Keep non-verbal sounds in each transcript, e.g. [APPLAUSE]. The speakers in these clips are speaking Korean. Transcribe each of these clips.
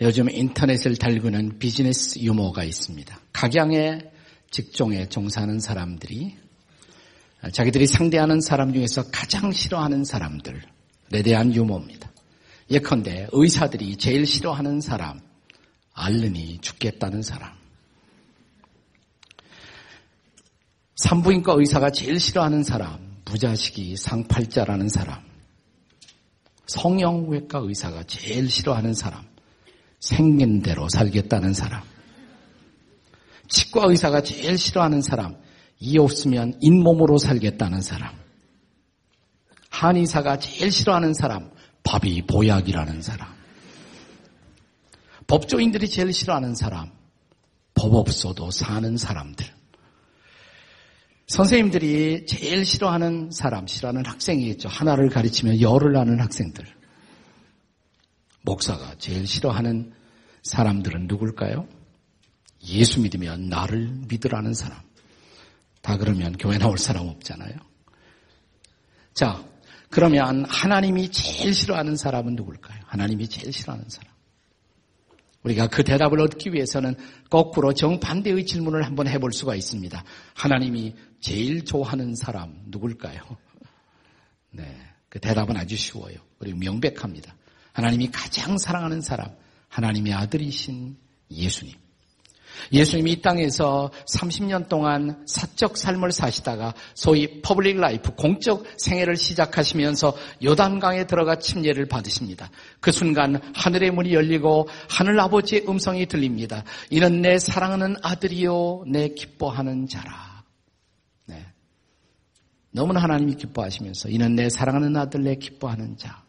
요즘 인터넷을 달구는 비즈니스 유머가 있습니다. 각양의 직종에 종사하는 사람들이 자기들이 상대하는 사람 중에서 가장 싫어하는 사람들에 대한 유머입니다. 예컨대 의사들이 제일 싫어하는 사람, 알른이 죽겠다는 사람. 산부인과 의사가 제일 싫어하는 사람, 무자식이 상팔자라는 사람. 성형외과 의사가 제일 싫어하는 사람, 생긴 대로 살겠다는 사람. 치과 의사가 제일 싫어하는 사람, 이 없으면 잇몸으로 살겠다는 사람. 한의사가 제일 싫어하는 사람, 밥이 보약이라는 사람. 법조인들이 제일 싫어하는 사람, 법 없어도 사는 사람들. 선생님들이 제일 싫어하는 사람, 싫어하는 학생이 있죠. 하나를 가르치면 열을 하는 학생들. 목사가 제일 싫어하는 사람들은 누굴까요? 예수 믿으면 나를 믿으라는 사람. 다 그러면 교회 나올 사람 없잖아요. 자, 그러면 하나님이 제일 싫어하는 사람은 누굴까요? 하나님이 제일 싫어하는 사람. 우리가 그 대답을 얻기 위해서는 거꾸로 정반대의 질문을 한번 해볼 수가 있습니다. 하나님이 제일 좋아하는 사람 누굴까요? [LAUGHS] 네. 그 대답은 아주 쉬워요. 그리고 명백합니다. 하나님이 가장 사랑하는 사람, 하나님의 아들이신 예수님. 예수님이 이 땅에서 30년 동안 사적 삶을 사시다가 소위 public life, 공적 생애를 시작하시면서 요단강에 들어가 침례를 받으십니다. 그 순간 하늘의 문이 열리고 하늘 아버지의 음성이 들립니다. 이는 내 사랑하는 아들이요, 내 기뻐하는 자라. 네. 너무나 하나님이 기뻐하시면서 이는 내 사랑하는 아들, 내 기뻐하는 자.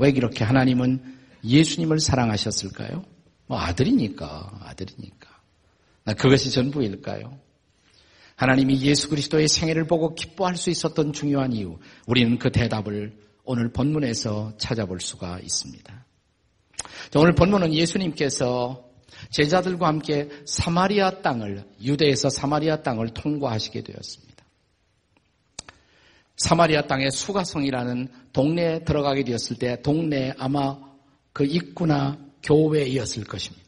왜 그렇게 하나님은 예수님을 사랑하셨을까요? 뭐 아들이니까, 아들이니까. 그것이 전부일까요? 하나님이 예수 그리스도의 생애를 보고 기뻐할 수 있었던 중요한 이유, 우리는 그 대답을 오늘 본문에서 찾아볼 수가 있습니다. 오늘 본문은 예수님께서 제자들과 함께 사마리아 땅을, 유대에서 사마리아 땅을 통과하시게 되었습니다. 사마리아 땅의 수가성이라는 동네에 들어가게 되었을 때 동네에 아마 그 입구나 교회이었을 것입니다.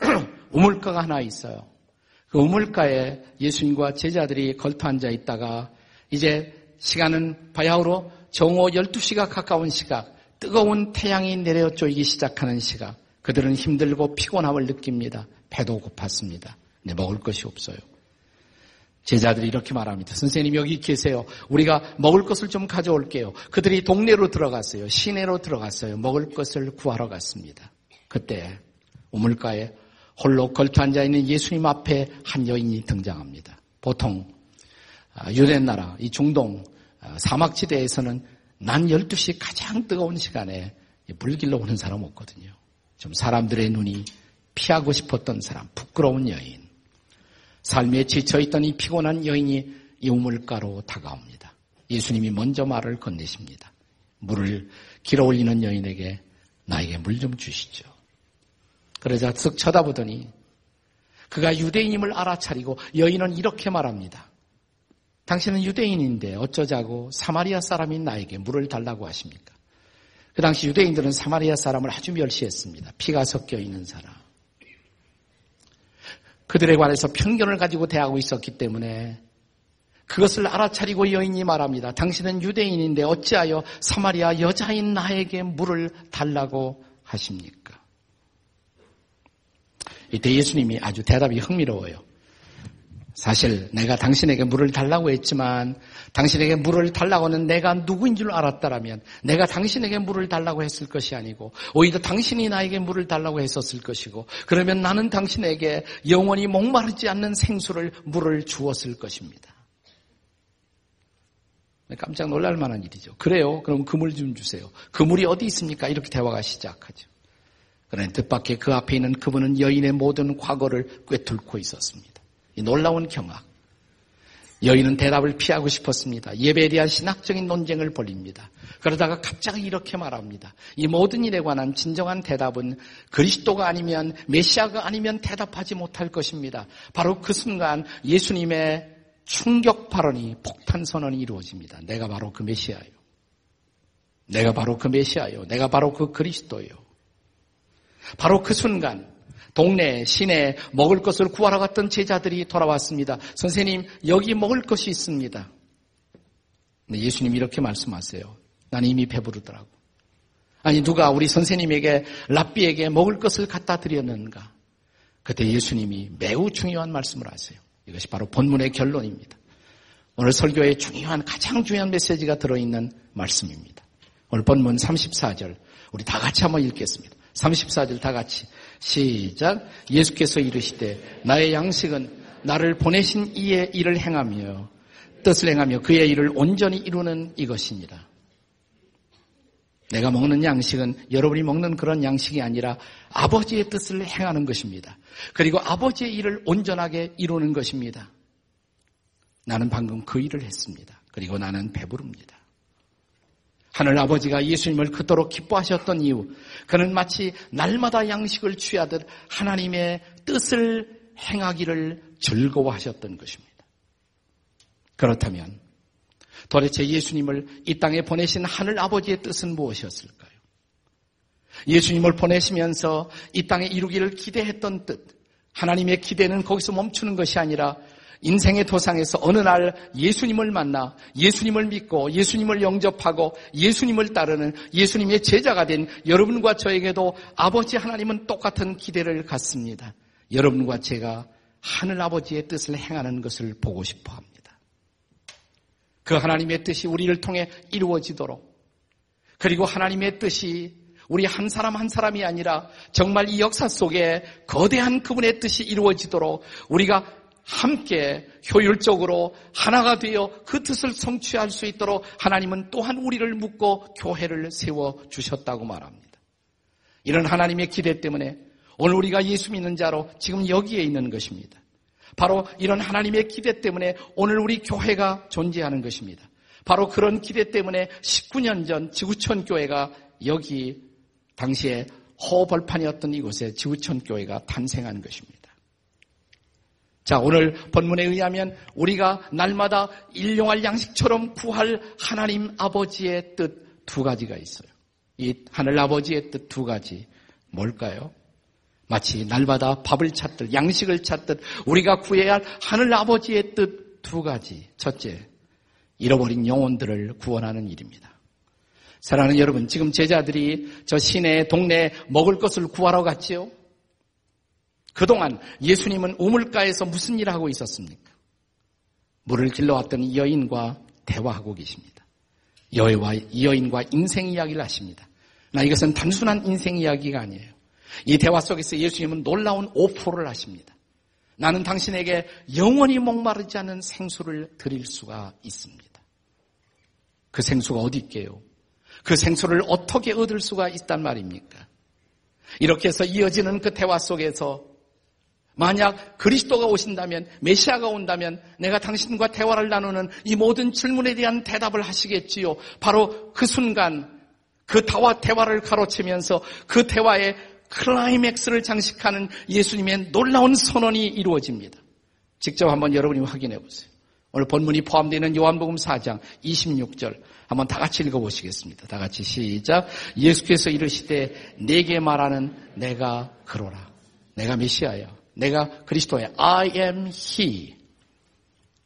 [CLEARS THROAT] 우물가가 하나 있어요. 그 우물가에 예수님과 제자들이 걸터 앉아 있다가 이제 시간은 바야흐로 정오 12시가 가까운 시각, 뜨거운 태양이 내려 쪼이기 시작하는 시각, 그들은 힘들고 피곤함을 느낍니다. 배도 고팠습니다. 네, 먹을 것이 없어요. 제자들이 이렇게 말합니다. 선생님 여기 계세요. 우리가 먹을 것을 좀 가져올게요. 그들이 동네로 들어갔어요. 시내로 들어갔어요. 먹을 것을 구하러 갔습니다. 그때 우물가에 홀로 걸터 앉아 있는 예수님 앞에 한 여인이 등장합니다. 보통 아, 유대 나라, 이 중동 아, 사막 지대에서는 난 12시 가장 뜨거운 시간에 물길로 오는 사람 없거든요. 좀 사람들의 눈이 피하고 싶었던 사람, 부끄러운 여인. 삶에 지쳐있던 이 피곤한 여인이 이 우물가로 다가옵니다. 예수님이 먼저 말을 건네십니다. 물을 길어 올리는 여인에게 나에게 물 좀 주시죠. 그러자 쓱 쳐다보더니 그가 유대인임을 알아차리고 여인은 이렇게 말합니다. 당신은 유대인인데 어쩌자고 사마리아 사람인 나에게 물을 달라고 하십니까? 그 당시 유대인들은 사마리아 사람을 아주 멸시했습니다. 피가 섞여 있는 사람. 그들에 관해서 편견을 가지고 대하고 있었기 때문에 그것을 알아차리고 여인이 말합니다. 당신은 유대인인데 어찌하여 사마리아 여자인 나에게 물을 달라고 하십니까? 이때 예수님이 아주 대답이 흥미로워요. 사실 내가 당신에게 물을 달라고 했지만 당신에게 물을 달라고는 내가 누구인 줄 알았다라면 내가 당신에게 물을 달라고 했을 것이 아니고 오히려 당신이 나에게 물을 달라고 했었을 것이고 그러면 나는 당신에게 영원히 목마르지 않는 생수를 물을 주었을 것입니다. 깜짝 놀랄 만한 일이죠. 그래요? 그럼 그물 좀 주세요. 그 물이 어디 있습니까? 이렇게 대화가 시작하죠. 그런데 뜻밖의 그 앞에 있는 그분은 여인의 모든 과거를 꿰뚫고 있었습니다. 이 놀라운 경악. 여인은 대답을 피하고 싶었습니다. 예배에 대한 신학적인 논쟁을 벌립니다. 그러다가 갑자기 이렇게 말합니다. 이 모든 일에 관한 진정한 대답은 그리스도가 아니면 메시아가 아니면 대답하지 못할 것입니다. 바로 그 순간 예수님의 충격 발언이 폭탄 선언이 이루어집니다. 내가 바로 그 메시아요. 내가 바로 그 메시아요. 내가 바로 그 그리스도요. 바로 그 순간 동네, 시내 먹을 것을 구하러 갔던 제자들이 돌아왔습니다. 선생님, 여기 먹을 것이 있습니다. 예수님이 이렇게 말씀하세요. 난 이미 배부르더라고. 아니, 누가 우리 선생님에게, 랍비에게 먹을 것을 갖다 드렸는가? 그때 예수님이 매우 중요한 말씀을 하세요. 이것이 바로 본문의 결론입니다. 오늘 설교에 중요한, 가장 중요한 메시지가 들어있는 말씀입니다. 오늘 본문 34절, 우리 다 같이 한번 읽겠습니다. 34절 다 같이. 시작. 예수께서 이르시되 나의 양식은 나를 보내신 이의 일을 행하며 뜻을 행하며 그의 일을 온전히 이루는 이것입니다. 내가 먹는 양식은 여러분이 먹는 그런 양식이 아니라 아버지의 뜻을 행하는 것입니다. 그리고 아버지의 일을 온전하게 이루는 것입니다. 나는 방금 그 일을 했습니다. 그리고 나는 배부릅니다. 하늘 아버지가 예수님을 그토록 기뻐하셨던 이유, 그는 마치 날마다 양식을 취하듯 하나님의 뜻을 행하기를 즐거워하셨던 것입니다. 그렇다면 도대체 예수님을 이 땅에 보내신 하늘 아버지의 뜻은 무엇이었을까요? 예수님을 보내시면서 이 땅에 이루기를 기대했던 뜻, 하나님의 기대는 거기서 멈추는 것이 아니라 인생의 도상에서 어느 날 예수님을 만나 예수님을 믿고 예수님을 영접하고 예수님을 따르는 예수님의 제자가 된 여러분과 저에게도 아버지 하나님은 똑같은 기대를 갖습니다. 여러분과 제가 하늘 아버지의 뜻을 행하는 것을 보고 싶어 합니다. 그 하나님의 뜻이 우리를 통해 이루어지도록 그리고 하나님의 뜻이 우리 한 사람 한 사람이 아니라 정말 이 역사 속에 거대한 그분의 뜻이 이루어지도록 우리가 함께 효율적으로 하나가 되어 그 뜻을 성취할 수 있도록 하나님은 또한 우리를 묶고 교회를 세워 주셨다고 말합니다. 이런 하나님의 기대 때문에 오늘 우리가 예수 믿는 자로 지금 여기에 있는 것입니다. 바로 이런 하나님의 기대 때문에 오늘 우리 교회가 존재하는 것입니다. 바로 그런 기대 때문에 19년 전 지구촌 교회가 여기 당시에 허벌판이었던 이곳에 지구촌 교회가 탄생한 것입니다. 자, 오늘 본문에 의하면 우리가 날마다 일용할 양식처럼 구할 하나님 아버지의 뜻 두 가지가 있어요. 이 하늘 아버지의 뜻 두 가지 뭘까요? 마치 날마다 밥을 찾듯 양식을 찾듯 우리가 구해야 할 하늘 아버지의 뜻 두 가지. 첫째, 잃어버린 영혼들을 구원하는 일입니다. 사랑하는 여러분, 지금 제자들이 저 시내 동네에 먹을 것을 구하러 갔지요? 그동안 예수님은 우물가에서 무슨 일을 하고 있었습니까? 물을 길러왔던 이 여인과 대화하고 계십니다. 여인과, 이 여인과 인생 이야기를 하십니다. 나 이것은 단순한 인생 이야기가 아니에요. 이 대화 속에서 예수님은 놀라운 오포를 하십니다. 나는 당신에게 영원히 목마르지 않은 생수를 드릴 수가 있습니다. 그 생수가 어디 있게요? 그 생수를 어떻게 얻을 수가 있단 말입니까? 이렇게 해서 이어지는 그 대화 속에서 만약 그리스도가 오신다면 메시아가 온다면 내가 당신과 대화를 나누는 이 모든 질문에 대한 대답을 하시겠지요. 바로 그 순간 그 다와 대화를 가로채면서 그 대화의 클라이맥스를 장식하는 예수님의 놀라운 선언이 이루어집니다. 직접 한번 여러분이 확인해 보세요. 오늘 본문이 포함되어 있는 요한복음 4장 26절 한번 다 같이 읽어 보시겠습니다. 다 같이 시작. 예수께서 이르시되 내게 말하는 내가 그로라. 내가 메시아야. 내가 그리스도야. I am He.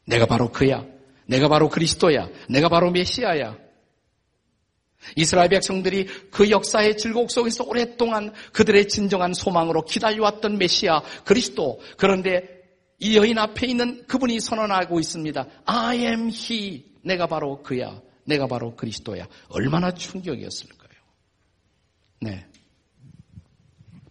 내가 바로 그야. 내가 바로 그리스도야. 내가 바로 메시아야. 이스라엘 백성들이 그 역사의 질곡 속에서 오랫동안 그들의 진정한 소망으로 기다려왔던 메시아 그리스도. 그런데 이 여인 앞에 있는 그분이 선언하고 있습니다. I am He. 내가 바로 그야. 내가 바로 그리스도야. 얼마나 충격이었을까요? 네.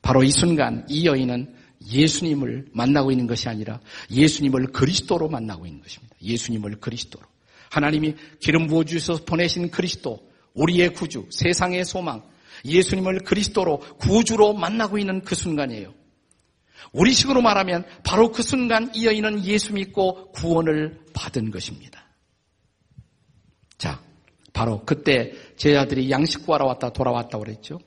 바로 이 순간 이 여인은 예수님을 만나고 있는 것이 아니라 예수님을 그리스도로 만나고 있는 것입니다. 예수님을 그리스도로. 하나님이 기름 부어 주셔서 보내신 그리스도, 우리의 구주, 세상의 소망, 예수님을 그리스도로 구주로 만나고 있는 그 순간이에요. 우리식으로 말하면 바로 그 순간 이 여인은 예수 믿고 구원을 받은 것입니다. 자, 바로 그때 제자들이 양식 구하러 왔다 돌아왔다고 그랬죠.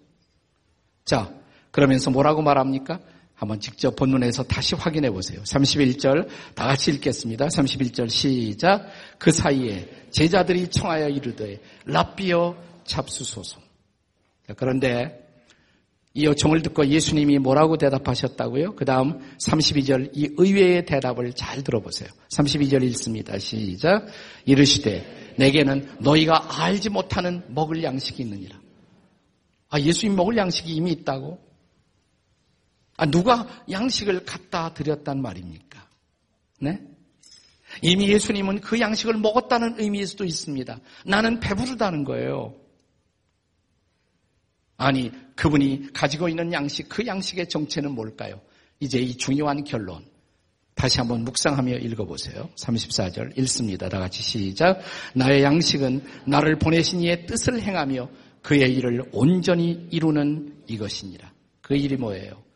자, 그러면서 뭐라고 말합니까? 한번 직접 본문에서 다시 확인해 보세요. 31절 다 같이 읽겠습니다. 31절 시작. 그 사이에 제자들이 청하여 이르되 랍비어 잡수소서. 그런데 이 요청을 듣고 예수님이 뭐라고 대답하셨다고요? 그 다음 32절 이 의외의 대답을 잘 들어보세요. 32절 읽습니다. 시작. 이르시되 내게는 너희가 알지 못하는 먹을 양식이 있느니라. 아, 예수님 먹을 양식이 이미 있다고? 아, 누가 양식을 갖다 드렸단 말입니까? 네? 이미 예수님은 그 양식을 먹었다는 의미일 수도 있습니다. 나는 배부르다는 거예요. 아니, 그분이 가지고 있는 양식, 그 양식의 정체는 뭘까요? 이제 이 중요한 결론. 다시 한번 묵상하며 읽어보세요. 34절 읽습니다. 다 같이 시작. 나의 양식은 나를 보내신 이의 뜻을 행하며 그의 일을 온전히 이루는 이것이니라. 그 일이 뭐예요?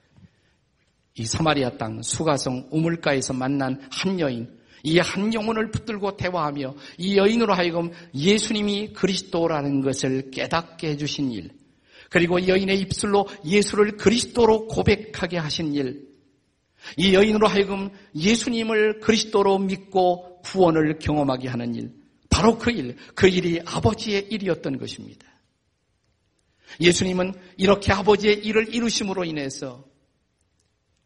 이 사마리아 땅 수가성 우물가에서 만난 한 여인, 이 한 영혼을 붙들고 대화하며 이 여인으로 하여금 예수님이 그리스도라는 것을 깨닫게 해주신 일, 그리고 여인의 입술로 예수를 그리스도로 고백하게 하신 일. 이 여인으로 하여금 예수님을 그리스도로 믿고 구원을 경험하게 하는 일. 바로 그 일, 그 일이 아버지의 일이었던 것입니다. 예수님은 이렇게 아버지의 일을 이루심으로 인해서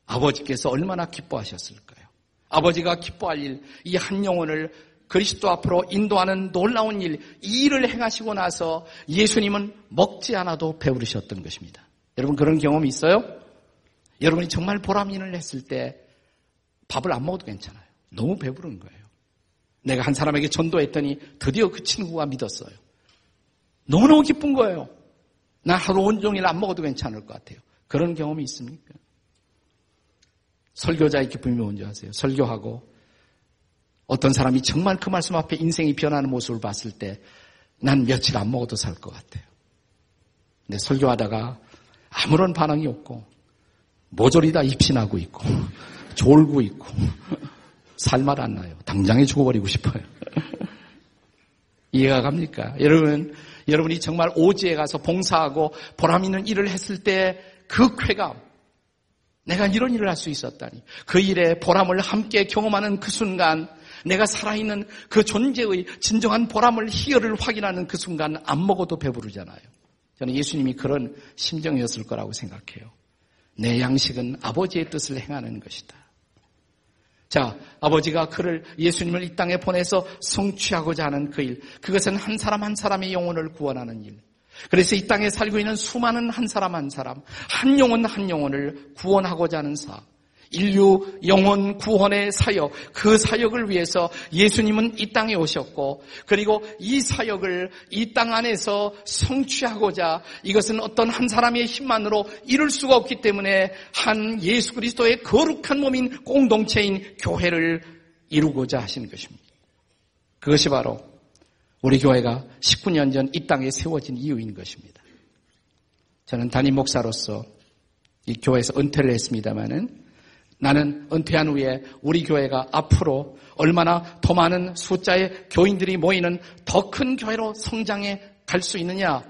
아버지께서 얼마나 기뻐하셨을까요? 아버지가 기뻐할 일, 이 한 영혼을 그리스도 앞으로 인도하는 놀라운 일, 이 일을 행하시고 나서 예수님은 먹지 않아도 배부르셨던 것입니다. 여러분 그런 경험이 있어요? 여러분이 정말 보람인을 했을 때 밥을 안 먹어도 괜찮아요. 너무 배부른 거예요. 내가 한 사람에게 전도했더니 드디어 그 친구가 믿었어요. 너무너무 기쁜 거예요. 나 하루 온종일 안 먹어도 괜찮을 것 같아요. 그런 경험이 있습니까? 설교자의 기쁨이 뭔지 아세요? 설교하고 어떤 사람이 정말 그 말씀 앞에 인생이 변하는 모습을 봤을 때 난 며칠 안 먹어도 살 것 같아요. 근데 설교하다가 아무런 반응이 없고 모조리 다 입신하고 있고 [LAUGHS] 졸고 있고 [LAUGHS] 살맛 안 나요. 당장에 죽어버리고 싶어요. [LAUGHS] 이해가 갑니까? 여러분, 여러분이 정말 오지에 가서 봉사하고 보람 있는 일을 했을 때 그 쾌감, 내가 이런 일을 할 수 있었다니. 그 일에 보람을 함께 경험하는 그 순간, 내가 살아있는 그 존재의 진정한 보람을 희열을 확인하는 그 순간 안 먹어도 배부르잖아요. 저는 예수님이 그런 심정이었을 거라고 생각해요. 내 양식은 아버지의 뜻을 행하는 것이다. 자, 아버지가 그를 예수님을 이 땅에 보내서 성취하고자 하는 그 일, 그것은 한 사람 한 사람의 영혼을 구원하는 일. 그래서 이 땅에 살고 있는 수많은 한 사람 한 사람, 한 영혼 한 영혼을 구원하고자 하는 사. 인류 영혼 구원의 사역, 그 사역을 위해서 예수님은 이 땅에 오셨고, 그리고 이 사역을 이 땅 안에서 성취하고자 이것은 어떤 한 사람의 힘만으로 이룰 수가 없기 때문에 한 예수 그리스도의 거룩한 몸인 공동체인 교회를 이루고자 하신 것입니다. 그것이 바로 우리 교회가 19년 전 이 땅에 세워진 이유인 것입니다. 저는 담임 목사로서 이 교회에서 은퇴를 했습니다마는 나는 은퇴한 후에 우리 교회가 앞으로 얼마나 더 많은 숫자의 교인들이 모이는 더 큰 교회로 성장해 갈 수 있느냐?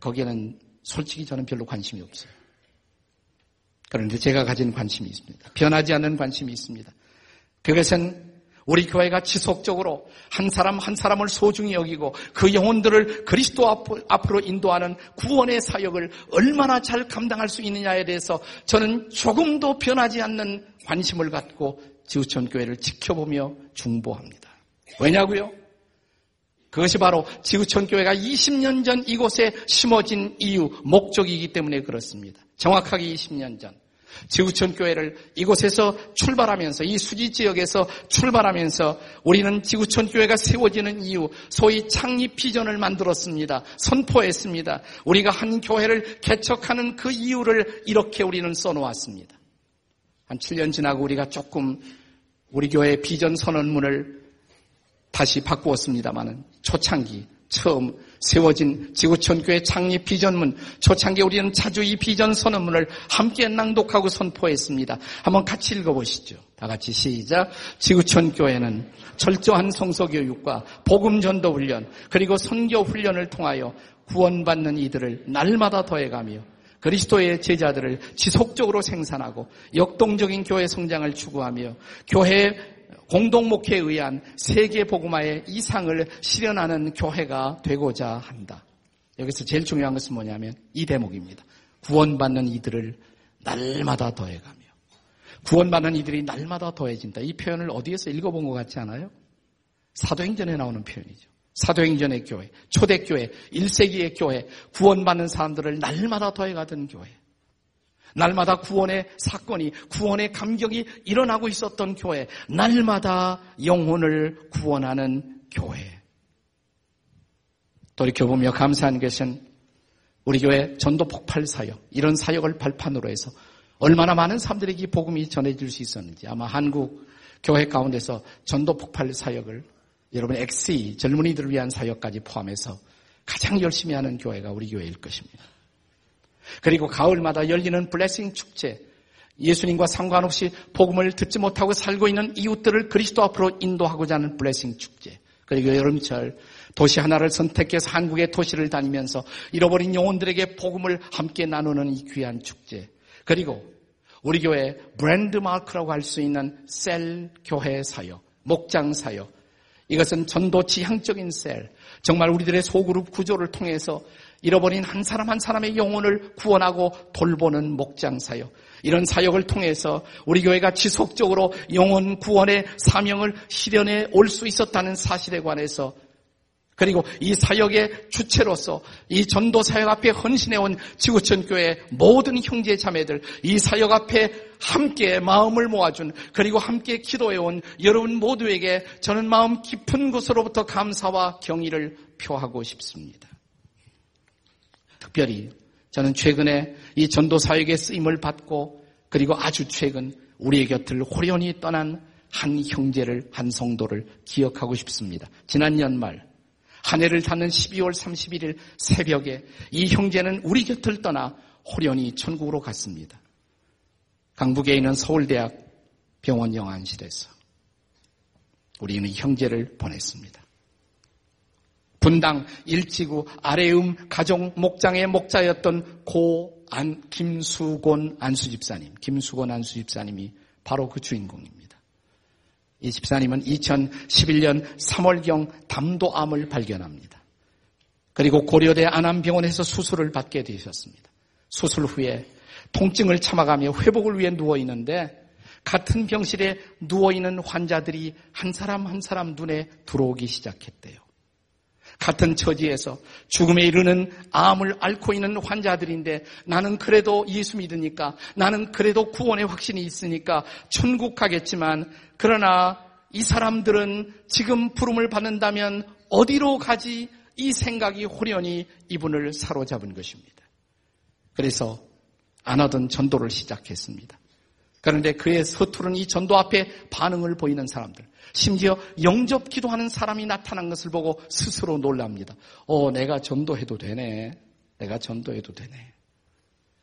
거기에는 솔직히 저는 별로 관심이 없어요. 그런데 제가 가진 관심이 있습니다. 변하지 않는 관심이 있습니다. 그것은 우리 교회가 지속적으로 한 사람 한 사람을 소중히 여기고 그 영혼들을 그리스도 앞으로 인도하는 구원의 사역을 얼마나 잘 감당할 수 있느냐에 대해서 저는 조금도 변하지 않는 관심을 갖고 지구촌 교회를 지켜보며 중보합니다. 왜냐고요? 그것이 바로 지구촌 교회가 20년 전 이곳에 심어진 이유, 목적이기 때문에 그렇습니다. 정확하게 20년 전. 지구촌 교회를 이곳에서 출발하면서 이 수지 지역에서 출발하면서 우리는 지구촌 교회가 세워지는 이유 소위 창립 비전을 만들었습니다. 선포했습니다. 우리가 한 교회를 개척하는 그 이유를 이렇게 우리는 써놓았습니다. 한 7년 지나고 우리가 조금 우리 교회 비전 선언문을 다시 바꾸었습니다마는 초창기 처음 세워진 지구촌 교회 창립 비전문 초창기 우리는 자주 이 비전 선언문을 함께 낭독하고 선포했습니다. 한번 같이 읽어보시죠. 다 같이 시작. 지구촌 교회는 철저한 성서 교육과 복음 전도 훈련 그리고 선교 훈련을 통하여 구원받는 이들을 날마다 더해가며 그리스도의 제자들을 지속적으로 생산하고 역동적인 교회 성장을 추구하며 교회 공동 목회에 의한 세계 복음화의 이상을 실현하는 교회가 되고자 한다. 여기서 제일 중요한 것은 뭐냐면 이 대목입니다. 구원받는 이들을 날마다 더해가며 구원받는 이들이 날마다 더해진다. 이 표현을 어디에서 읽어본 것 같지 않아요? 사도행전에 나오는 표현이죠. 사도행전의 교회, 초대교회, 1세기의 교회, 구원받는 사람들을 날마다 더해가던 교회. 날마다 구원의 사건이, 구원의 감격이 일어나고 있었던 교회. 날마다 영혼을 구원하는 교회. 돌이켜보며 감사한 것은 우리 교회 전도 폭발 사역, 이런 사역을 발판으로 해서 얼마나 많은 사람들에게 복음이 전해질 수 있었는지 아마 한국 교회 가운데서 전도 폭발 사역을 여러분 XE 젊은이들을 위한 사역까지 포함해서 가장 열심히 하는 교회가 우리 교회일 것입니다. 그리고 가을마다 열리는 블레싱 축제, 예수님과 상관없이 복음을 듣지 못하고 살고 있는 이웃들을 그리스도 앞으로 인도하고자 하는 블레싱 축제. 그리고 여름철 도시 하나를 선택해서 한국의 도시를 다니면서 잃어버린 영혼들에게 복음을 함께 나누는 이 귀한 축제. 그리고 우리 교회 브랜드 마크라고 할 수 있는 셀 교회 사역, 목장 사역. 이것은 전도 지 향적인 셀. 정말 우리들의 소그룹 구조를 통해서 잃어버린 한 사람 한 사람의 영혼을 구원하고 돌보는 목장 사역. 이런 사역을 통해서 우리 교회가 지속적으로 영혼 구원의 사명을 실현해 올 수 있었다는 사실에 관해서 그리고 이 사역의 주체로서 이 전도 사역 앞에 헌신해온 지구촌 교회 모든 형제 자매들 이 사역 앞에 함께 마음을 모아준 그리고 함께 기도해온 여러분 모두에게 저는 마음 깊은 곳으로부터 감사와 경의를 표하고 싶습니다. 특별히 저는 최근에 이 전도 사역의 쓰임을 받고 그리고 아주 최근 우리의 곁을 호련히 떠난 한 형제를 한 성도를 기억하고 싶습니다. 지난 연말 한 해를 닫는 12월 31일 새벽에 이 형제는 우리 곁을 떠나 호련히 천국으로 갔습니다. 강북에 있는 서울대학 병원 영안실에서 우리는 형제를 보냈습니다. 분당 일지구 아래음 가정 목장의 목자였던 고 안, 김수곤 안수 집사님, 김수곤 안수 집사님이 바로 그 주인공입니다. 이 집사님은 2011년 3월경 담도암을 발견합니다. 그리고 고려대 안암병원에서 수술을 받게 되셨습니다. 수술 후에 통증을 참아가며 회복을 위해 누워 있는데 같은 병실에 누워 있는 환자들이 한 사람 한 사람 눈에 들어오기 시작했대요. 같은 처지에서 죽음에 이르는 암을 앓고 있는 환자들인데 나는 그래도 예수 믿으니까 나는 그래도 구원의 확신이 있으니까 천국 가겠지만 그러나 이 사람들은 지금 부름을 받는다면 어디로 가지 이 생각이 호련히 이분을 사로잡은 것입니다. 그래서 안 하던 전도를 시작했습니다. 그런데 그의 서투른 이 전도 앞에 반응을 보이는 사람들, 심지어 영접 기도하는 사람이 나타난 것을 보고 스스로 놀랍니다. 어, 내가 전도해도 되네. 내가 전도해도 되네.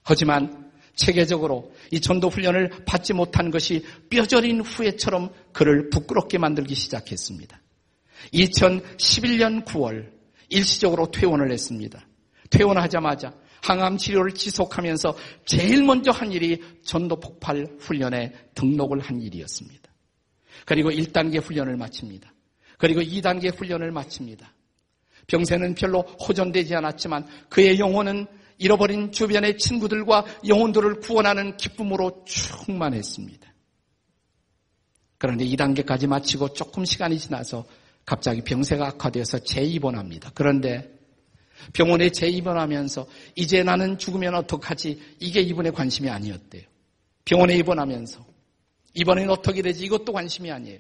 하지만 체계적으로 이 전도 훈련을 받지 못한 것이 뼈저린 후회처럼 그를 부끄럽게 만들기 시작했습니다. 2011년 9월 일시적으로 퇴원을 했습니다. 퇴원하자마자 항암 치료를 지속하면서 제일 먼저 한 일이 전도 폭발 훈련에 등록을 한 일이었습니다. 그리고 1단계 훈련을 마칩니다. 그리고 2단계 훈련을 마칩니다. 병세는 별로 호전되지 않았지만 그의 영혼은 잃어버린 주변의 친구들과 영혼들을 구원하는 기쁨으로 충만했습니다. 그런데 2단계까지 마치고 조금 시간이 지나서 갑자기 병세가 악화되어서 재입원합니다. 그런데 병원에 재입원하면서 이제 나는 죽으면 어떡하지? 이게 이분의 관심이 아니었대요. 병원에 입원하면서 이번엔 어떻게 되지? 이것도 관심이 아니에요.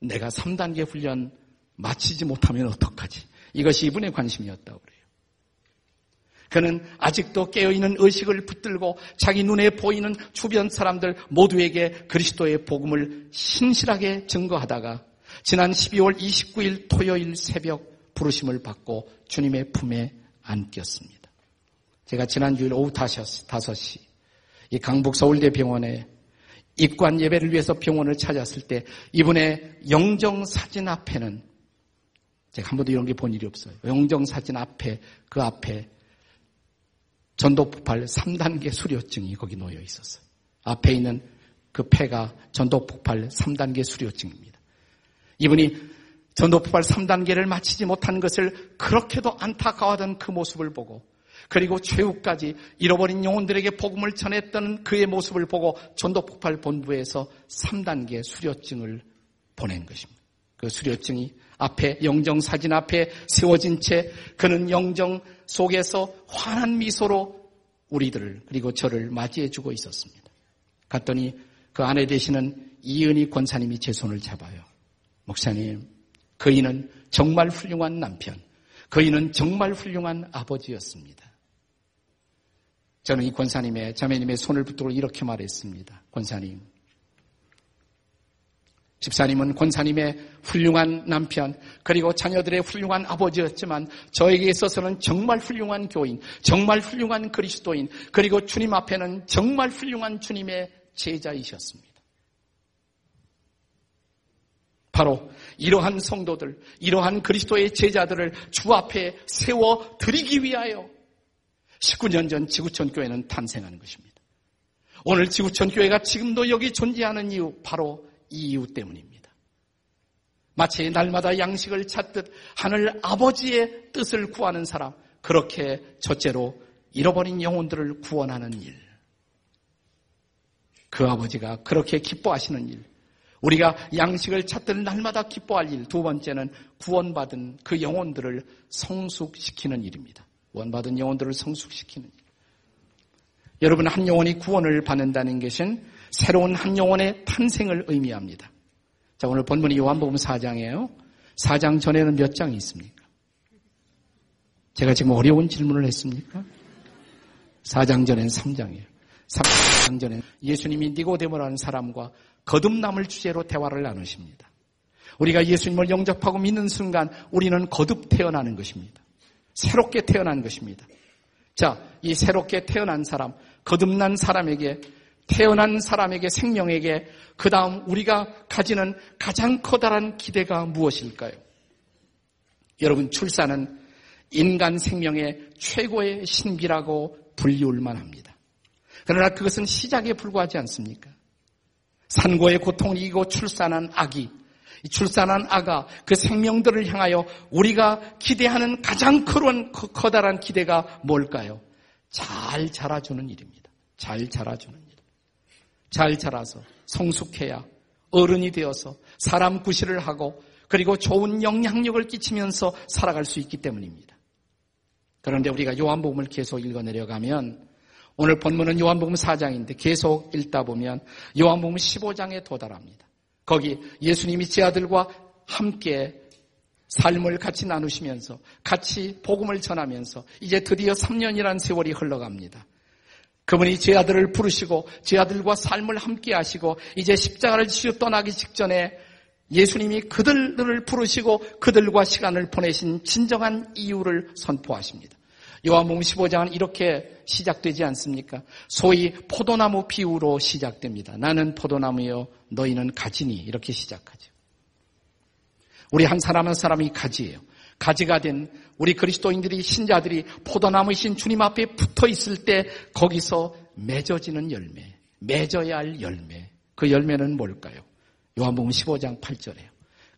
내가 3단계 훈련 마치지 못하면 어떡하지? 이것이 이분의 관심이었다고 그래요. 그는 아직도 깨어있는 의식을 붙들고 자기 눈에 보이는 주변 사람들 모두에게 그리스도의 복음을 신실하게 증거하다가 지난 12월 29일 토요일 새벽 부르심을 받고 주님의 품에 안겼습니다. 제가 지난 주일 오후 5시 이 강북 서울대 병원에 입관 예배를 위해서 병원을 찾았을 때 이분의 영정 사진 앞에는 제가 한 번도 이런 게 본 일이 없어요. 영정 사진 앞에 그 앞에 전도폭발 3단계 수료증이 거기 놓여 있었어요. 앞에 있는 그 패가 전도폭발 3단계 수료증입니다. 이분이 전도 폭발 3단계를 마치지 못한 것을 그렇게도 안타까워하던 그 모습을 보고 그리고 최후까지 잃어버린 영혼들에게 복음을 전했던 그의 모습을 보고 전도 폭발 본부에서 3단계 수료증을 보낸 것입니다. 그 수료증이 앞에 영정 사진 앞에 세워진 채 그는 영정 속에서 환한 미소로 우리들을 그리고 저를 맞이해 주고 있었습니다. 갔더니 그 안에 되시는 이은희 권사님이 제 손을 잡아요. 목사님, 그이는 정말 훌륭한 남편, 그이는 정말 훌륭한 아버지였습니다. 저는 이 권사님의 자매님의 손을 붙들고 이렇게 말했습니다. 권사님, 집사님은 권사님의 훌륭한 남편, 그리고 자녀들의 훌륭한 아버지였지만 저에게 있어서는 정말 훌륭한 교인, 정말 훌륭한 그리스도인, 그리고 주님 앞에는 정말 훌륭한 주님의 제자이셨습니다. 바로 이러한 성도들, 이러한 그리스도의 제자들을 주 앞에 세워 드리기 위하여 19년 전 지구촌 교회는 탄생하는 것입니다. 오늘 지구촌 교회가 지금도 여기 존재하는 이유 바로 이 이유 때문입니다. 마치 날마다 양식을 찾듯 하늘 아버지의 뜻을 구하는 사람, 그렇게 첫째로 잃어버린 영혼들을 구원하는 일. 그 아버지가 그렇게 기뻐하시는 일. 우리가 양식을 찾듯 날마다 기뻐할 일. 두 번째는 구원받은 그 영혼들을 성숙시키는 일입니다. 구원받은 영혼들을 성숙시키는 일. 여러분, 한 영혼이 구원을 받는다는 것은 새로운 한 영혼의 탄생을 의미합니다. 자, 오늘 본문이 요한복음 4장이에요. 4장 전에는 몇 장이 있습니까? 제가 지금 어려운 질문을 했습니까? 4장 전에는 3장이에요. 3장 전에 예수님이 니고데모라는 사람과 거듭남을 주제로 대화를 나누십니다. 우리가 예수님을 영접하고 믿는 순간 우리는 거듭 태어나는 것입니다. 새롭게 태어난 것입니다. 자, 이 새롭게 태어난 사람, 거듭난 사람에게 태어난 사람에게 생명에게 그 다음 우리가 가지는 가장 커다란 기대가 무엇일까요? 여러분 출산은 인간 생명의 최고의 신비라고 불리울 만합니다. 그러나 그것은 시작에 불과하지 않습니까? 산고의 고통을 이기고 출산한 아기, 출산한 아가 그 생명들을 향하여 우리가 기대하는 가장 큰 커다란 기대가 뭘까요? 잘 자라주는 일입니다. 잘 자라주는 일. 잘 자라서 성숙해야 어른이 되어서 사람 구실을 하고 그리고 좋은 영향력을 끼치면서 살아갈 수 있기 때문입니다. 그런데 우리가 요한복음을 계속 읽어 내려가면 오늘 본문은 요한복음 4장인데 계속 읽다 보면 요한복음 15장에 도달합니다. 거기 예수님이 제 아들과 함께 삶을 같이 나누시면서 같이 복음을 전하면서 이제 드디어 3년이라는 세월이 흘러갑니다. 그분이 제 아들을 부르시고 제 아들과 삶을 함께 하시고 이제 십자가를 지시어 떠나기 직전에 예수님이 그들을 부르시고 그들과 시간을 보내신 진정한 이유를 선포하십니다. 요한복음 15장은 이렇게 시작되지 않습니까? 소위 포도나무 비유로 시작됩니다. 나는 포도나무요 너희는 가지니 이렇게 시작하죠. 우리 한 사람 한 사람이 가지예요. 가지가 된 우리 그리스도인들이 신자들이 포도나무이신 주님 앞에 붙어 있을 때 거기서 맺어지는 열매, 맺어야 할 열매. 그 열매는 뭘까요? 요한복음 15장 8절에요.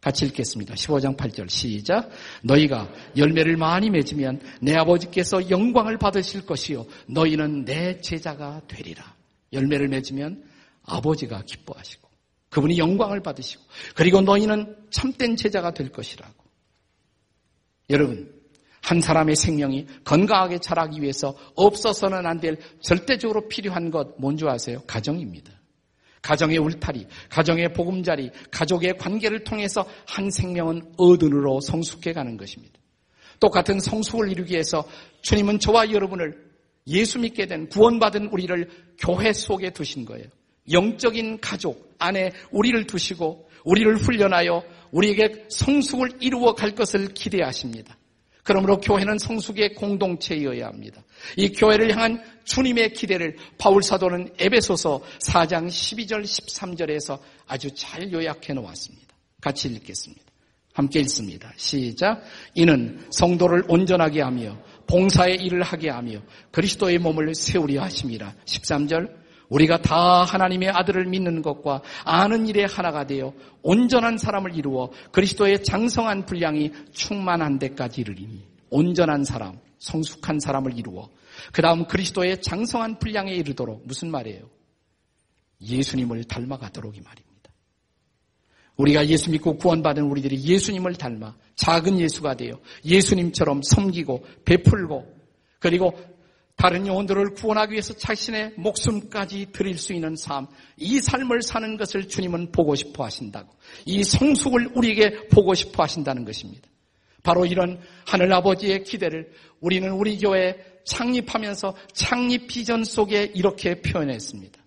같이 읽겠습니다. 15장 8절 시작. 너희가 열매를 많이 맺으면 내 아버지께서 영광을 받으실 것이요 너희는 내 제자가 되리라. 열매를 맺으면 아버지가 기뻐하시고 그분이 영광을 받으시고 그리고 너희는 참된 제자가 될 것이라고. 여러분, 한 사람의 생명이 건강하게 자라기 위해서 없어서는 안 될 절대적으로 필요한 것 뭔지 아세요? 가정입니다. 가정의 울타리, 가정의 보금자리, 가족의 관계를 통해서 한 생명은 어른으로 성숙해 가는 것입니다. 똑같은 성숙을 이루기 위해서 주님은 저와 여러분을 예수 믿게 된 구원받은 우리를 교회 속에 두신 거예요. 영적인 가족 안에 우리를 두시고 우리를 훈련하여 우리에게 성숙을 이루어 갈 것을 기대하십니다. 그러므로 교회는 성숙의 공동체여야 합니다. 이 교회를 향한 주님의 기대를 바울 사도는 에베소서 4장 12절 13절에서 아주 잘 요약해 놓았습니다. 같이 읽겠습니다. 함께 읽습니다. 시작. 이는 성도를 온전하게 하며 봉사의 일을 하게 하며 그리스도의 몸을 세우려 하심이라. 13절. 우리가 다 하나님의 아들을 믿는 것과 아는 일에 하나가 되어 온전한 사람을 이루어 그리스도의 장성한 분량이 충만한 데까지 이르리니 온전한 사람 성숙한 사람을 이루어 그 다음 그리스도의 장성한 분량에 이르도록 무슨 말이에요? 예수님을 닮아가도록 이 말입니다. 우리가 예수 믿고 구원받은 우리들이 예수님을 닮아 작은 예수가 되어 예수님처럼 섬기고 베풀고 그리고 다른 영혼들을 구원하기 위해서 자신의 목숨까지 드릴 수 있는 삶, 이 삶을 사는 것을 주님은 보고 싶어 하신다고. 이 성숙을 우리에게 보고 싶어 하신다는 것입니다. 바로 이런 하늘 아버지의 기대를 우리는 우리 교회 창립하면서 창립 비전 속에 이렇게 표현했습니다.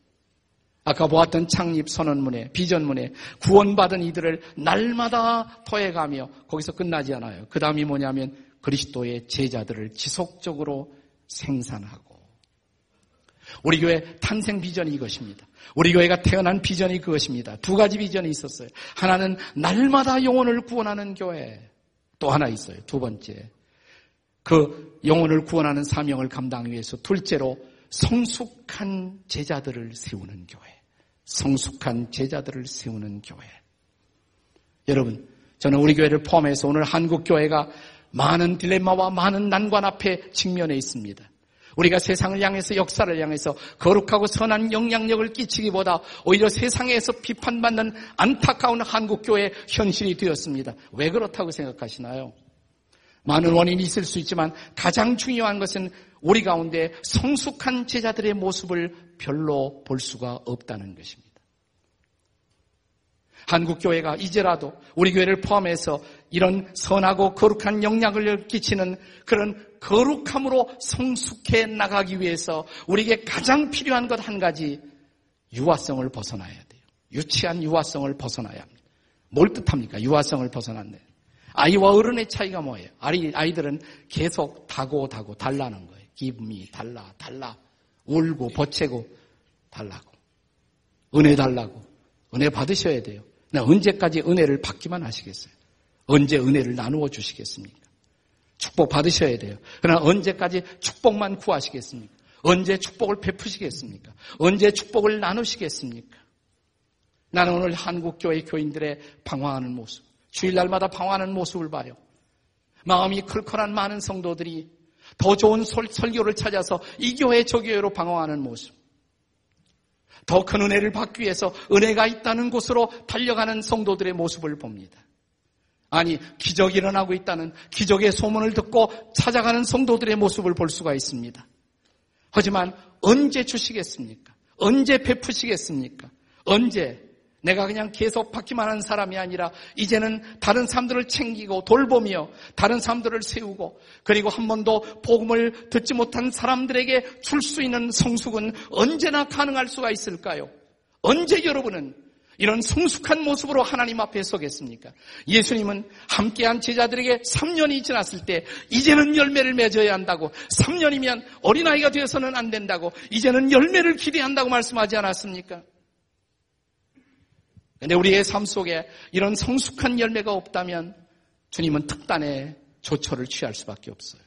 아까 보았던 창립 선언문에 비전문에 구원받은 이들을 날마다 더해가며 거기서 끝나지 않아요. 그 다음이 뭐냐면 그리스도의 제자들을 지속적으로 생산하고 우리 교회 탄생 비전이 이것입니다. 우리 교회가 태어난 비전이 그것입니다. 두 가지 비전이 있었어요. 하나는 날마다 영혼을 구원하는 교회. 또 하나 있어요. 두 번째. 그 영혼을 구원하는 사명을 감당하기 위해서 둘째로 성숙한 제자들을 세우는 교회. 성숙한 제자들을 세우는 교회. 여러분, 저는 우리 교회를 포함해서 오늘 한국 교회가 많은 딜레마와 많은 난관 앞에 직면해 있습니다. 우리가 세상을 향해서 역사를 향해서 거룩하고 선한 영향력을 끼치기보다 오히려 세상에서 비판받는 안타까운 한국교회 현실이 되었습니다. 왜 그렇다고 생각하시나요? 많은 원인이 있을 수 있지만 가장 중요한 것은 우리 가운데 성숙한 제자들의 모습을 별로 볼 수가 없다는 것입니다. 한국교회가 이제라도 우리 교회를 포함해서 이런 선하고 거룩한 영향을 끼치는 그런 거룩함으로 성숙해 나가기 위해서 우리에게 가장 필요한 것 한 가지 유아성을 벗어나야 돼요. 유치한 유아성을 벗어나야 합니다. 뭘 뜻합니까? 유아성을 벗어났네. 아이와 어른의 차이가 뭐예요? 아이, 아이들은 계속 다고 다고 달라는 거예요. 기분이 달라, 달라. 울고, 버채고, 달라고. 은혜 달라고. 은혜 받으셔야 돼요. 언제까지 은혜를 받기만 하시겠어요? 언제 은혜를 나누어 주시겠습니까? 축복 받으셔야 돼요. 그러나 언제까지 축복만 구하시겠습니까? 언제 축복을 베푸시겠습니까? 언제 축복을 나누시겠습니까? 나는 오늘 한국교회 교인들의 방황하는 모습, 주일날마다 방황하는 모습을 봐요. 마음이 클컬한 많은 성도들이 더 좋은 설교를 찾아서 이 교회 저 교회로 방황하는 모습. 더 큰 은혜를 받기 위해서 은혜가 있다는 곳으로 달려가는 성도들의 모습을 봅니다. 아니, 기적이 일어나고 있다는 기적의 소문을 듣고 찾아가는 성도들의 모습을 볼 수가 있습니다. 하지만 언제 주시겠습니까? 언제 베푸시겠습니까? 언제 내가 그냥 계속 받기만 한 사람이 아니라 이제는 다른 사람들을 챙기고 돌보며 다른 사람들을 세우고 그리고 한 번도 복음을 듣지 못한 사람들에게 줄 수 있는 성숙은 언제나 가능할 수가 있을까요? 언제 여러분은 이런 성숙한 모습으로 하나님 앞에 서겠습니까? 예수님은 함께한 제자들에게 3년이 지났을 때 이제는 열매를 맺어야 한다고 3년이면 어린아이가 되어서는 안 된다고 이제는 열매를 기대한다고 말씀하지 않았습니까? 근데 우리의 삶 속에 이런 성숙한 열매가 없다면 주님은 특단의 조처를 취할 수밖에 없어요.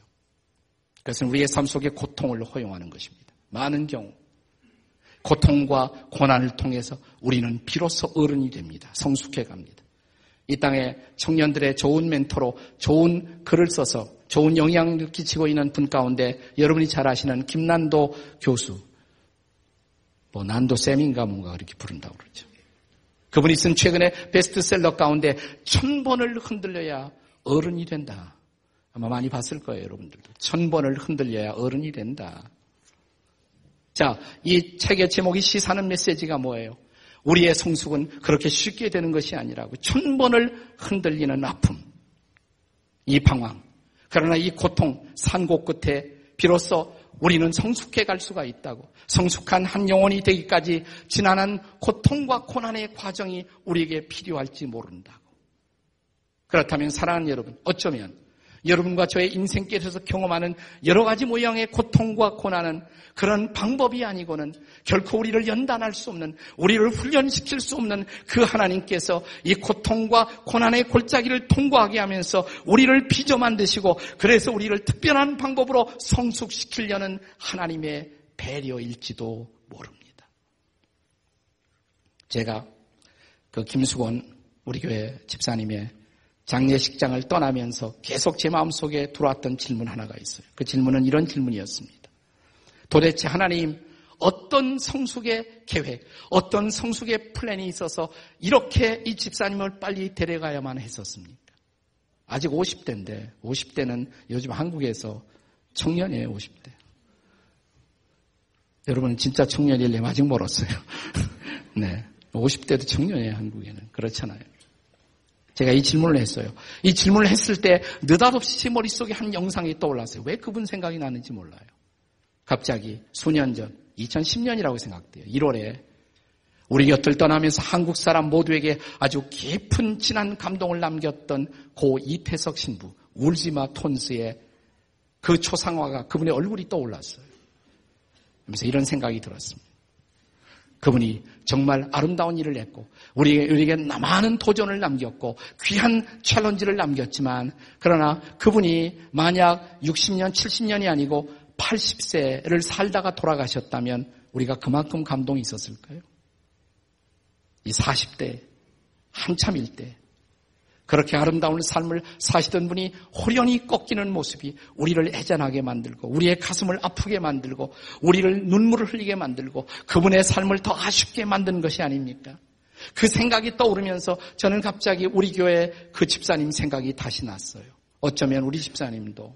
그것은 우리의 삶 속에 고통을 허용하는 것입니다. 많은 경우 고통과 고난을 통해서 우리는 비로소 어른이 됩니다. 성숙해 갑니다. 이 땅에 청년들의 좋은 멘토로 좋은 글을 써서 좋은 영향을 끼치고 있는 분 가운데 여러분이 잘 아시는 김난도 교수, 뭐 난도 쌤인가 뭔가 그렇게 부른다고 그러죠. 그분이 쓴 최근에 베스트셀러 가운데 천 번을 흔들려야 어른이 된다. 아마 많이 봤을 거예요, 여러분들도. 천 번을 흔들려야 어른이 된다. 자, 이 책의 제목이 시사하는 메시지가 뭐예요? 우리의 성숙은 그렇게 쉽게 되는 것이 아니라고. 천 번을 흔들리는 아픔. 이 방황. 그러나 이 고통, 산곡 끝에 비로소 우리는 성숙해 갈 수가 있다고. 성숙한 한 영혼이 되기까지 지난한 고통과 고난의 과정이 우리에게 필요할지 모른다고. 그렇다면 사랑하는 여러분, 어쩌면 여러분과 저의 인생길에서 경험하는 여러 가지 모양의 고통과 고난은 그런 방법이 아니고는 결코 우리를 연단할 수 없는, 우리를 훈련시킬 수 없는 그 하나님께서 이 고통과 고난의 골짜기를 통과하게 하면서 우리를 빚어 만드시고 그래서 우리를 특별한 방법으로 성숙시키려는 하나님의 배려일지도 모릅니다. 제가 그 김수건 우리 교회 집사님의 장례식장을 떠나면서 계속 제 마음속에 들어왔던 질문 하나가 있어요. 그 질문은 이런 질문이었습니다. 도대체 하나님 어떤 성숙의 계획, 어떤 성숙의 플랜이 있어서 이렇게 이 집사님을 빨리 데려가야만 했었습니까? 아직 50대인데 50대는 요즘 한국에서 청년이에요, 50대. 여러분 진짜 청년일래 아직 멀었어요. [LAUGHS] 네. 50대도 청년이에요, 한국에는. 그렇잖아요. 제가 이 질문을 했어요. 이 질문을 했을 때 느닷없이 제 머릿속에 한 영상이 떠올랐어요. 왜 그분 생각이 나는지 몰라요. 갑자기 수년 전, 2010년이라고 생각돼요. 1월에 우리 곁을 떠나면서 한국 사람 모두에게 아주 깊은 진한 감동을 남겼던 고 이태석 신부, 울지마 톤스의 그 초상화가 그분의 얼굴이 떠올랐어요. 그래서 이런 생각이 들었습니다. 그분이 정말 아름다운 일을 했고 우리에게 많은 도전을 남겼고 귀한 챌린지를 남겼지만 그러나 그분이 만약 60년, 70년이 아니고 80세를 살다가 돌아가셨다면 우리가 그만큼 감동이 있었을까요? 이 40대 한참일 때 그렇게 아름다운 삶을 사시던 분이 호련히 꺾이는 모습이 우리를 애잔하게 만들고 우리의 가슴을 아프게 만들고 우리를 눈물을 흘리게 만들고 그분의 삶을 더 아쉽게 만든 것이 아닙니까? 그 생각이 떠오르면서 저는 갑자기 우리 교회 그 집사님 생각이 다시 났어요. 어쩌면 우리 집사님도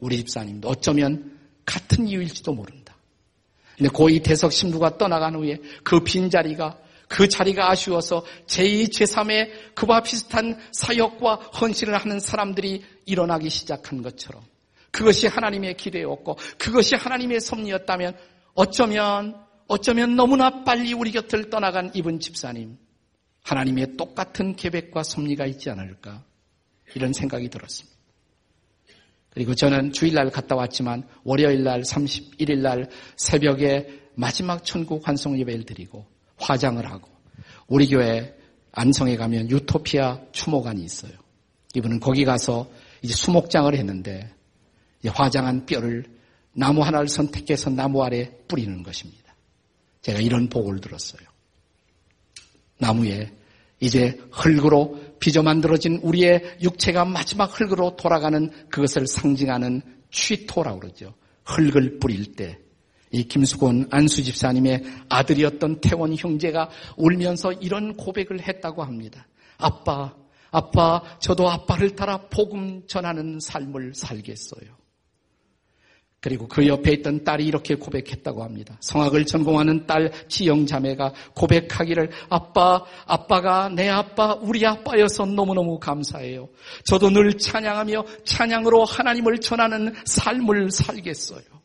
우리 집사님도 어쩌면 같은 이유일지도 모른다. 근데 고이 대석 신부가 떠나간 후에 그 빈자리가 그 자리가 아쉬워서 제2, 제3의 그와 비슷한 사역과 헌신을 하는 사람들이 일어나기 시작한 것처럼 그것이 하나님의 기대였고 그것이 하나님의 섭리였다면 어쩌면 어쩌면 너무나 빨리 우리 곁을 떠나간 이분 집사님 하나님의 똑같은 계획과 섭리가 있지 않을까 이런 생각이 들었습니다. 그리고 저는 주일날 갔다 왔지만 월요일날 31일날 새벽에 마지막 천국 환송 예배를 드리고 화장을 하고 우리 교회 안성에 가면 유토피아 추모관이 있어요. 이분은 거기 가서 이제 수목장을 했는데 화장한 뼈를 나무 하나를 선택해서 나무 아래 뿌리는 것입니다. 제가 이런 복을 들었어요. 나무에 이제 흙으로 빚어 만들어진 우리의 육체가 마지막 흙으로 돌아가는 그것을 상징하는 취토라고 그러죠. 흙을 뿌릴 때 이 김수곤 안수 집사님의 아들이었던 태원 형제가 울면서 이런 고백을 했다고 합니다. 아빠, 아빠, 저도 아빠를 따라 복음 전하는 삶을 살겠어요. 그리고 그 옆에 있던 딸이 이렇게 고백했다고 합니다. 성악을 전공하는 딸 지영 자매가 고백하기를 아빠, 아빠가 내 아빠, 우리 아빠여서 너무너무 감사해요. 저도 늘 찬양하며 찬양으로 하나님을 전하는 삶을 살겠어요.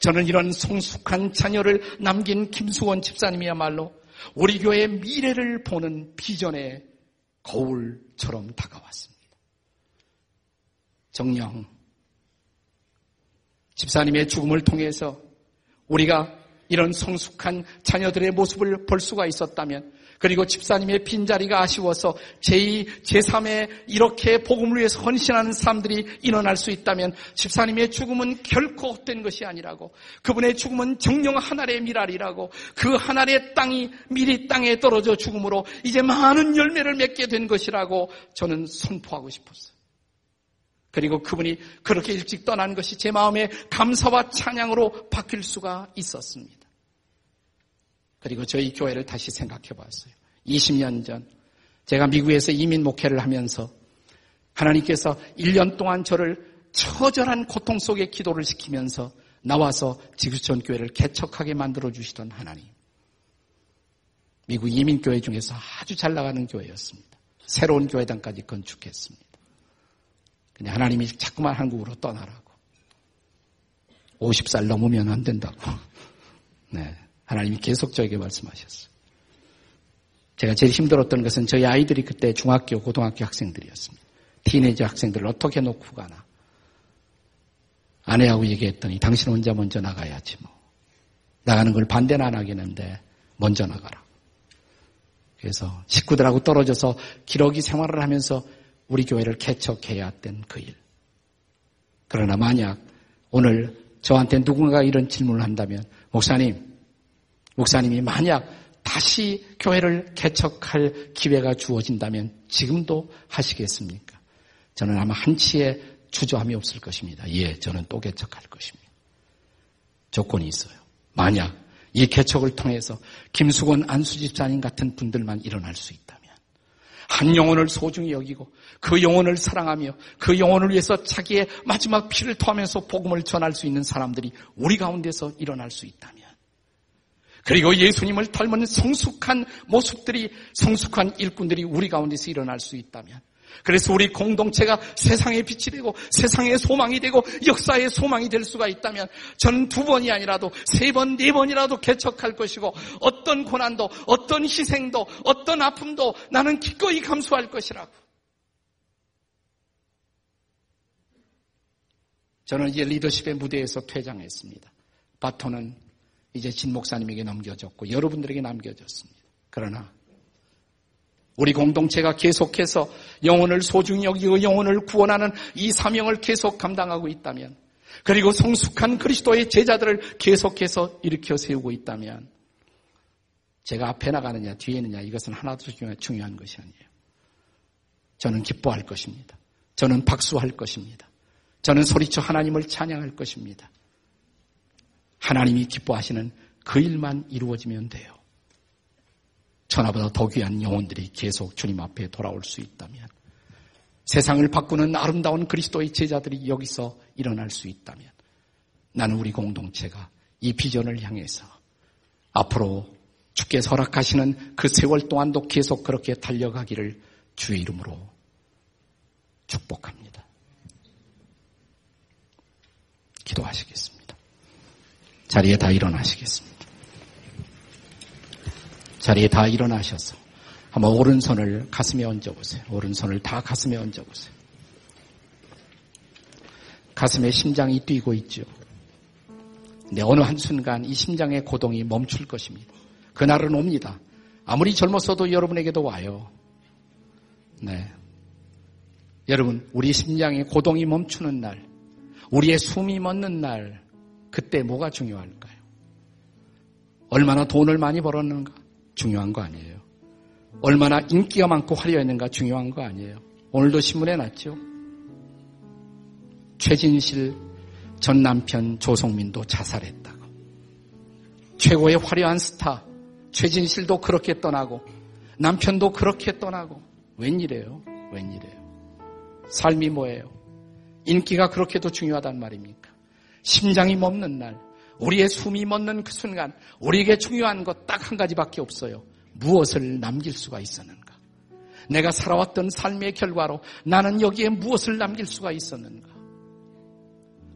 저는 이런 성숙한 자녀를 남긴 김수원 집사님이야말로 우리 교회의 미래를 보는 비전의 거울처럼 다가왔습니다. 정령 집사님의 죽음을 통해서 우리가 이런 성숙한 자녀들의 모습을 볼 수가 있었다면 그리고 집사님의 빈자리가 아쉬워서 제2, 제3의 이렇게 복음을 위해서 헌신하는 사람들이 일어날 수 있다면 집사님의 죽음은 결코 헛된 것이 아니라고 그분의 죽음은 정령 하나의 미랄이라고 그 하나의 땅이 미리 땅에 떨어져 죽음으로 이제 많은 열매를 맺게 된 것이라고 저는 선포하고 싶었어요. 그리고 그분이 그렇게 일찍 떠난 것이 제 마음에 감사와 찬양으로 바뀔 수가 있었습니다. 그리고 저희 교회를 다시 생각해 봤어요. 20년 전 제가 미국에서 이민 목회를 하면서 하나님께서 1년 동안 저를 처절한 고통 속에 기도를 시키면서 나와서 지구촌 교회를 개척하게 만들어 주시던 하나님. 미국 이민 교회 중에서 아주 잘 나가는 교회였습니다. 새로운 교회당까지 건축했습니다. 근데 하나님이 자꾸만 한국으로 떠나라고. 50살 넘으면 안 된다고. [LAUGHS] 네. 하나님이 계속 저에게 말씀하셨어요. 제가 제일 힘들었던 것은 저희 아이들이 그때 중학교, 고등학교 학생들이었습니다. 티네이저 학생들을 어떻게 놓고 가나. 아내하고 얘기했더니 당신 혼자 먼저 나가야지 뭐. 나가는 걸 반대는 안 하겠는데 먼저 나가라. 그래서 식구들하고 떨어져서 기러기 생활을 하면서 우리 교회를 개척해야 했던 그 일. 그러나 만약 오늘 저한테 누군가 이런 질문을 한다면 목사님 목사님이 만약 다시 교회를 개척할 기회가 주어진다면 지금도 하시겠습니까? 저는 아마 한치의 주저함이 없을 것입니다. 예, 저는 또 개척할 것입니다. 조건이 있어요. 만약 이 개척을 통해서 김수건 안수집사님 같은 분들만 일어날 수 있다면 한 영혼을 소중히 여기고 그 영혼을 사랑하며 그 영혼을 위해서 자기의 마지막 피를 토하면서 복음을 전할 수 있는 사람들이 우리 가운데서 일어날 수 있다면 그리고 예수님을 닮은 성숙한 모습들이 성숙한 일꾼들이 우리 가운데서 일어날 수 있다면 그래서 우리 공동체가 세상의 빛이 되고 세상의 소망이 되고 역사의 소망이 될 수가 있다면 저는 두 번이 아니라도 세 번, 네 번이라도 개척할 것이고 어떤 고난도 어떤 희생도 어떤 아픔도 나는 기꺼이 감수할 것이라고. 저는 이제 리더십의 무대에서 퇴장했습니다. 바톤은 이제 진 목사님에게 넘겨졌고 여러분들에게 남겨졌습니다. 그러나 우리 공동체가 계속해서 영혼을 소중히 여기고 영혼을 구원하는 이 사명을 계속 감당하고 있다면 그리고 성숙한 그리스도의 제자들을 계속해서 일으켜 세우고 있다면 제가 앞에 나가느냐 뒤에 있느냐 이것은 하나도 중요한 것이 아니에요. 저는 기뻐할 것입니다. 저는 박수할 것입니다. 저는 소리쳐 하나님을 찬양할 것입니다. 하나님이 기뻐하시는 그 일만 이루어지면 돼요. 천하보다 더 귀한 영혼들이 계속 주님 앞에 돌아올 수 있다면 세상을 바꾸는 아름다운 그리스도의 제자들이 여기서 일어날 수 있다면 나는 우리 공동체가 이 비전을 향해서 앞으로 주께서 허락하시는 그 세월 동안도 계속 그렇게 달려가기를 주의 이름으로 축복합니다. 기도하시겠습니다. 자리에 다 일어나시겠습니다. 자리에 다 일어나셔서 한번 오른손을 가슴에 얹어보세요. 오른손을 다 가슴에 얹어보세요. 가슴에 심장이 뛰고 있죠. 근데 어느 한순간 이 심장의 고동이 멈출 것입니다. 그날은 옵니다. 아무리 젊었어도 여러분에게도 와요. 네. 여러분, 우리 심장의 고동이 멈추는 날, 우리의 숨이 멎는 날, 그때 뭐가 중요할까요? 얼마나 돈을 많이 벌었는가? 중요한 거 아니에요. 얼마나 인기가 많고 화려했는가 중요한 거 아니에요. 오늘도 신문에 났죠. 최진실 전 남편 조성민도 자살했다고. 최고의 화려한 스타 최진실도 그렇게 떠나고 남편도 그렇게 떠나고 웬일이에요? 웬일이에요? 삶이 뭐예요? 인기가 그렇게도 중요하단 말입니까? 심장이 멎는 날, 우리의 숨이 멎는 그 순간 우리에게 중요한 것 딱 한 가지밖에 없어요. 무엇을 남길 수가 있었는가? 내가 살아왔던 삶의 결과로 나는 여기에 무엇을 남길 수가 있었는가?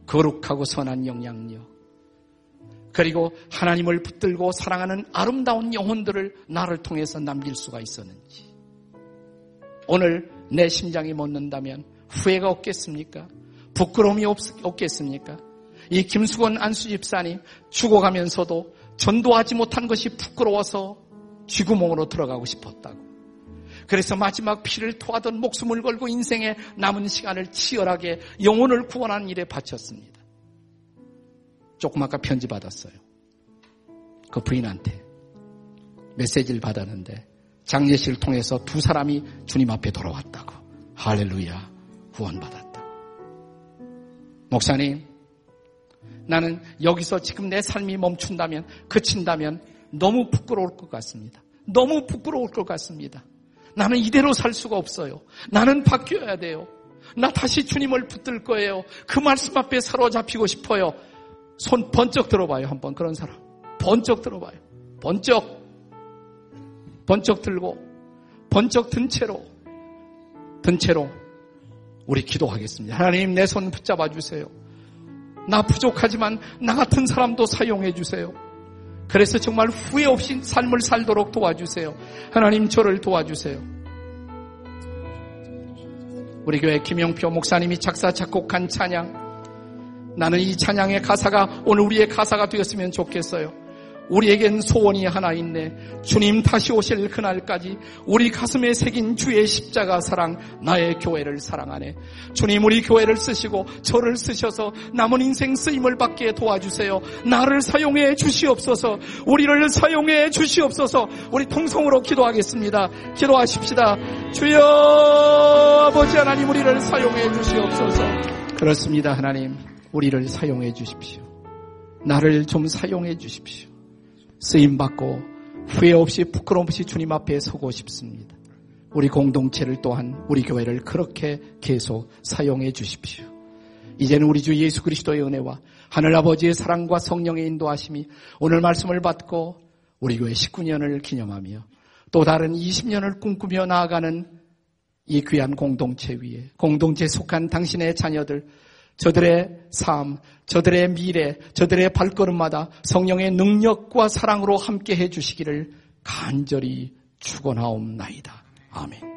거룩하고 선한 영향력. 그리고 하나님을 붙들고 사랑하는 아름다운 영혼들을 나를 통해서 남길 수가 있었는지. 오늘 내 심장이 멎는다면 후회가 없겠습니까? 부끄러움이 없, 없겠습니까? 이 김수건 안수 집사님 죽어가면서도 전도하지 못한 것이 부끄러워서 쥐구멍으로 들어가고 싶었다고. 그래서 마지막 피를 토하던 목숨을 걸고 인생의 남은 시간을 치열하게 영혼을 구원하는 일에 바쳤습니다. 조금 아까 편지 받았어요. 그 부인한테 메시지를 받았는데 장례식을 통해서 두 사람이 주님 앞에 돌아왔다고. 할렐루야 구원받았다고. 목사님 나는 여기서 지금 내 삶이 멈춘다면, 그친다면 너무 부끄러울 것 같습니다. 너무 부끄러울 것 같습니다. 나는 이대로 살 수가 없어요. 나는 바뀌어야 돼요. 나 다시 주님을 붙들 거예요. 그 말씀 앞에 사로잡히고 싶어요. 손 번쩍 들어봐요. 한번 그런 사람. 번쩍 들어봐요. 번쩍. 번쩍 들고, 번쩍 든 채로, 든 채로 우리 기도하겠습니다. 하나님 내 손 붙잡아 주세요. 나 부족하지만 나 같은 사람도 사용해 주세요. 그래서 정말 후회 없이 삶을 살도록 도와주세요. 하나님 저를 도와주세요. 우리 교회 김영표 목사님이 작사 작곡한 찬양 나는 이 찬양의 가사가 오늘 우리의 가사가 되었으면 좋겠어요. 우리에겐 소원이 하나 있네. 주님 다시 오실 그날까지 우리 가슴에 새긴 주의 십자가 사랑, 나의 교회를 사랑하네. 주님 우리 교회를 쓰시고 저를 쓰셔서 남은 인생 쓰임을 받게 도와주세요. 나를 사용해 주시옵소서. 우리를 사용해 주시옵소서. 우리 통성으로 기도하겠습니다. 기도하십시다. 주여 아버지 하나님 우리를 사용해 주시옵소서. 그렇습니다 하나님. 우리를 사용해 주십시오. 나를 좀 사용해 주십시오. 쓰임 받고 후회 없이 부끄럼 없이 주님 앞에 서고 싶습니다. 우리 공동체를 또한 우리 교회를 그렇게 계속 사용해 주십시오. 이제는 우리 주 예수 그리스도의 은혜와 하늘 아버지의 사랑과 성령의 인도하심이 오늘 말씀을 받고 우리 교회 19년을 기념하며 또 다른 20년을 꿈꾸며 나아가는 이 귀한 공동체 위에 공동체에 속한 당신의 자녀들 저들의 삶, 저들의 미래, 저들의 발걸음마다 성령의 능력과 사랑으로 함께 해 주시기를 간절히 축원하옵나이다. 아멘.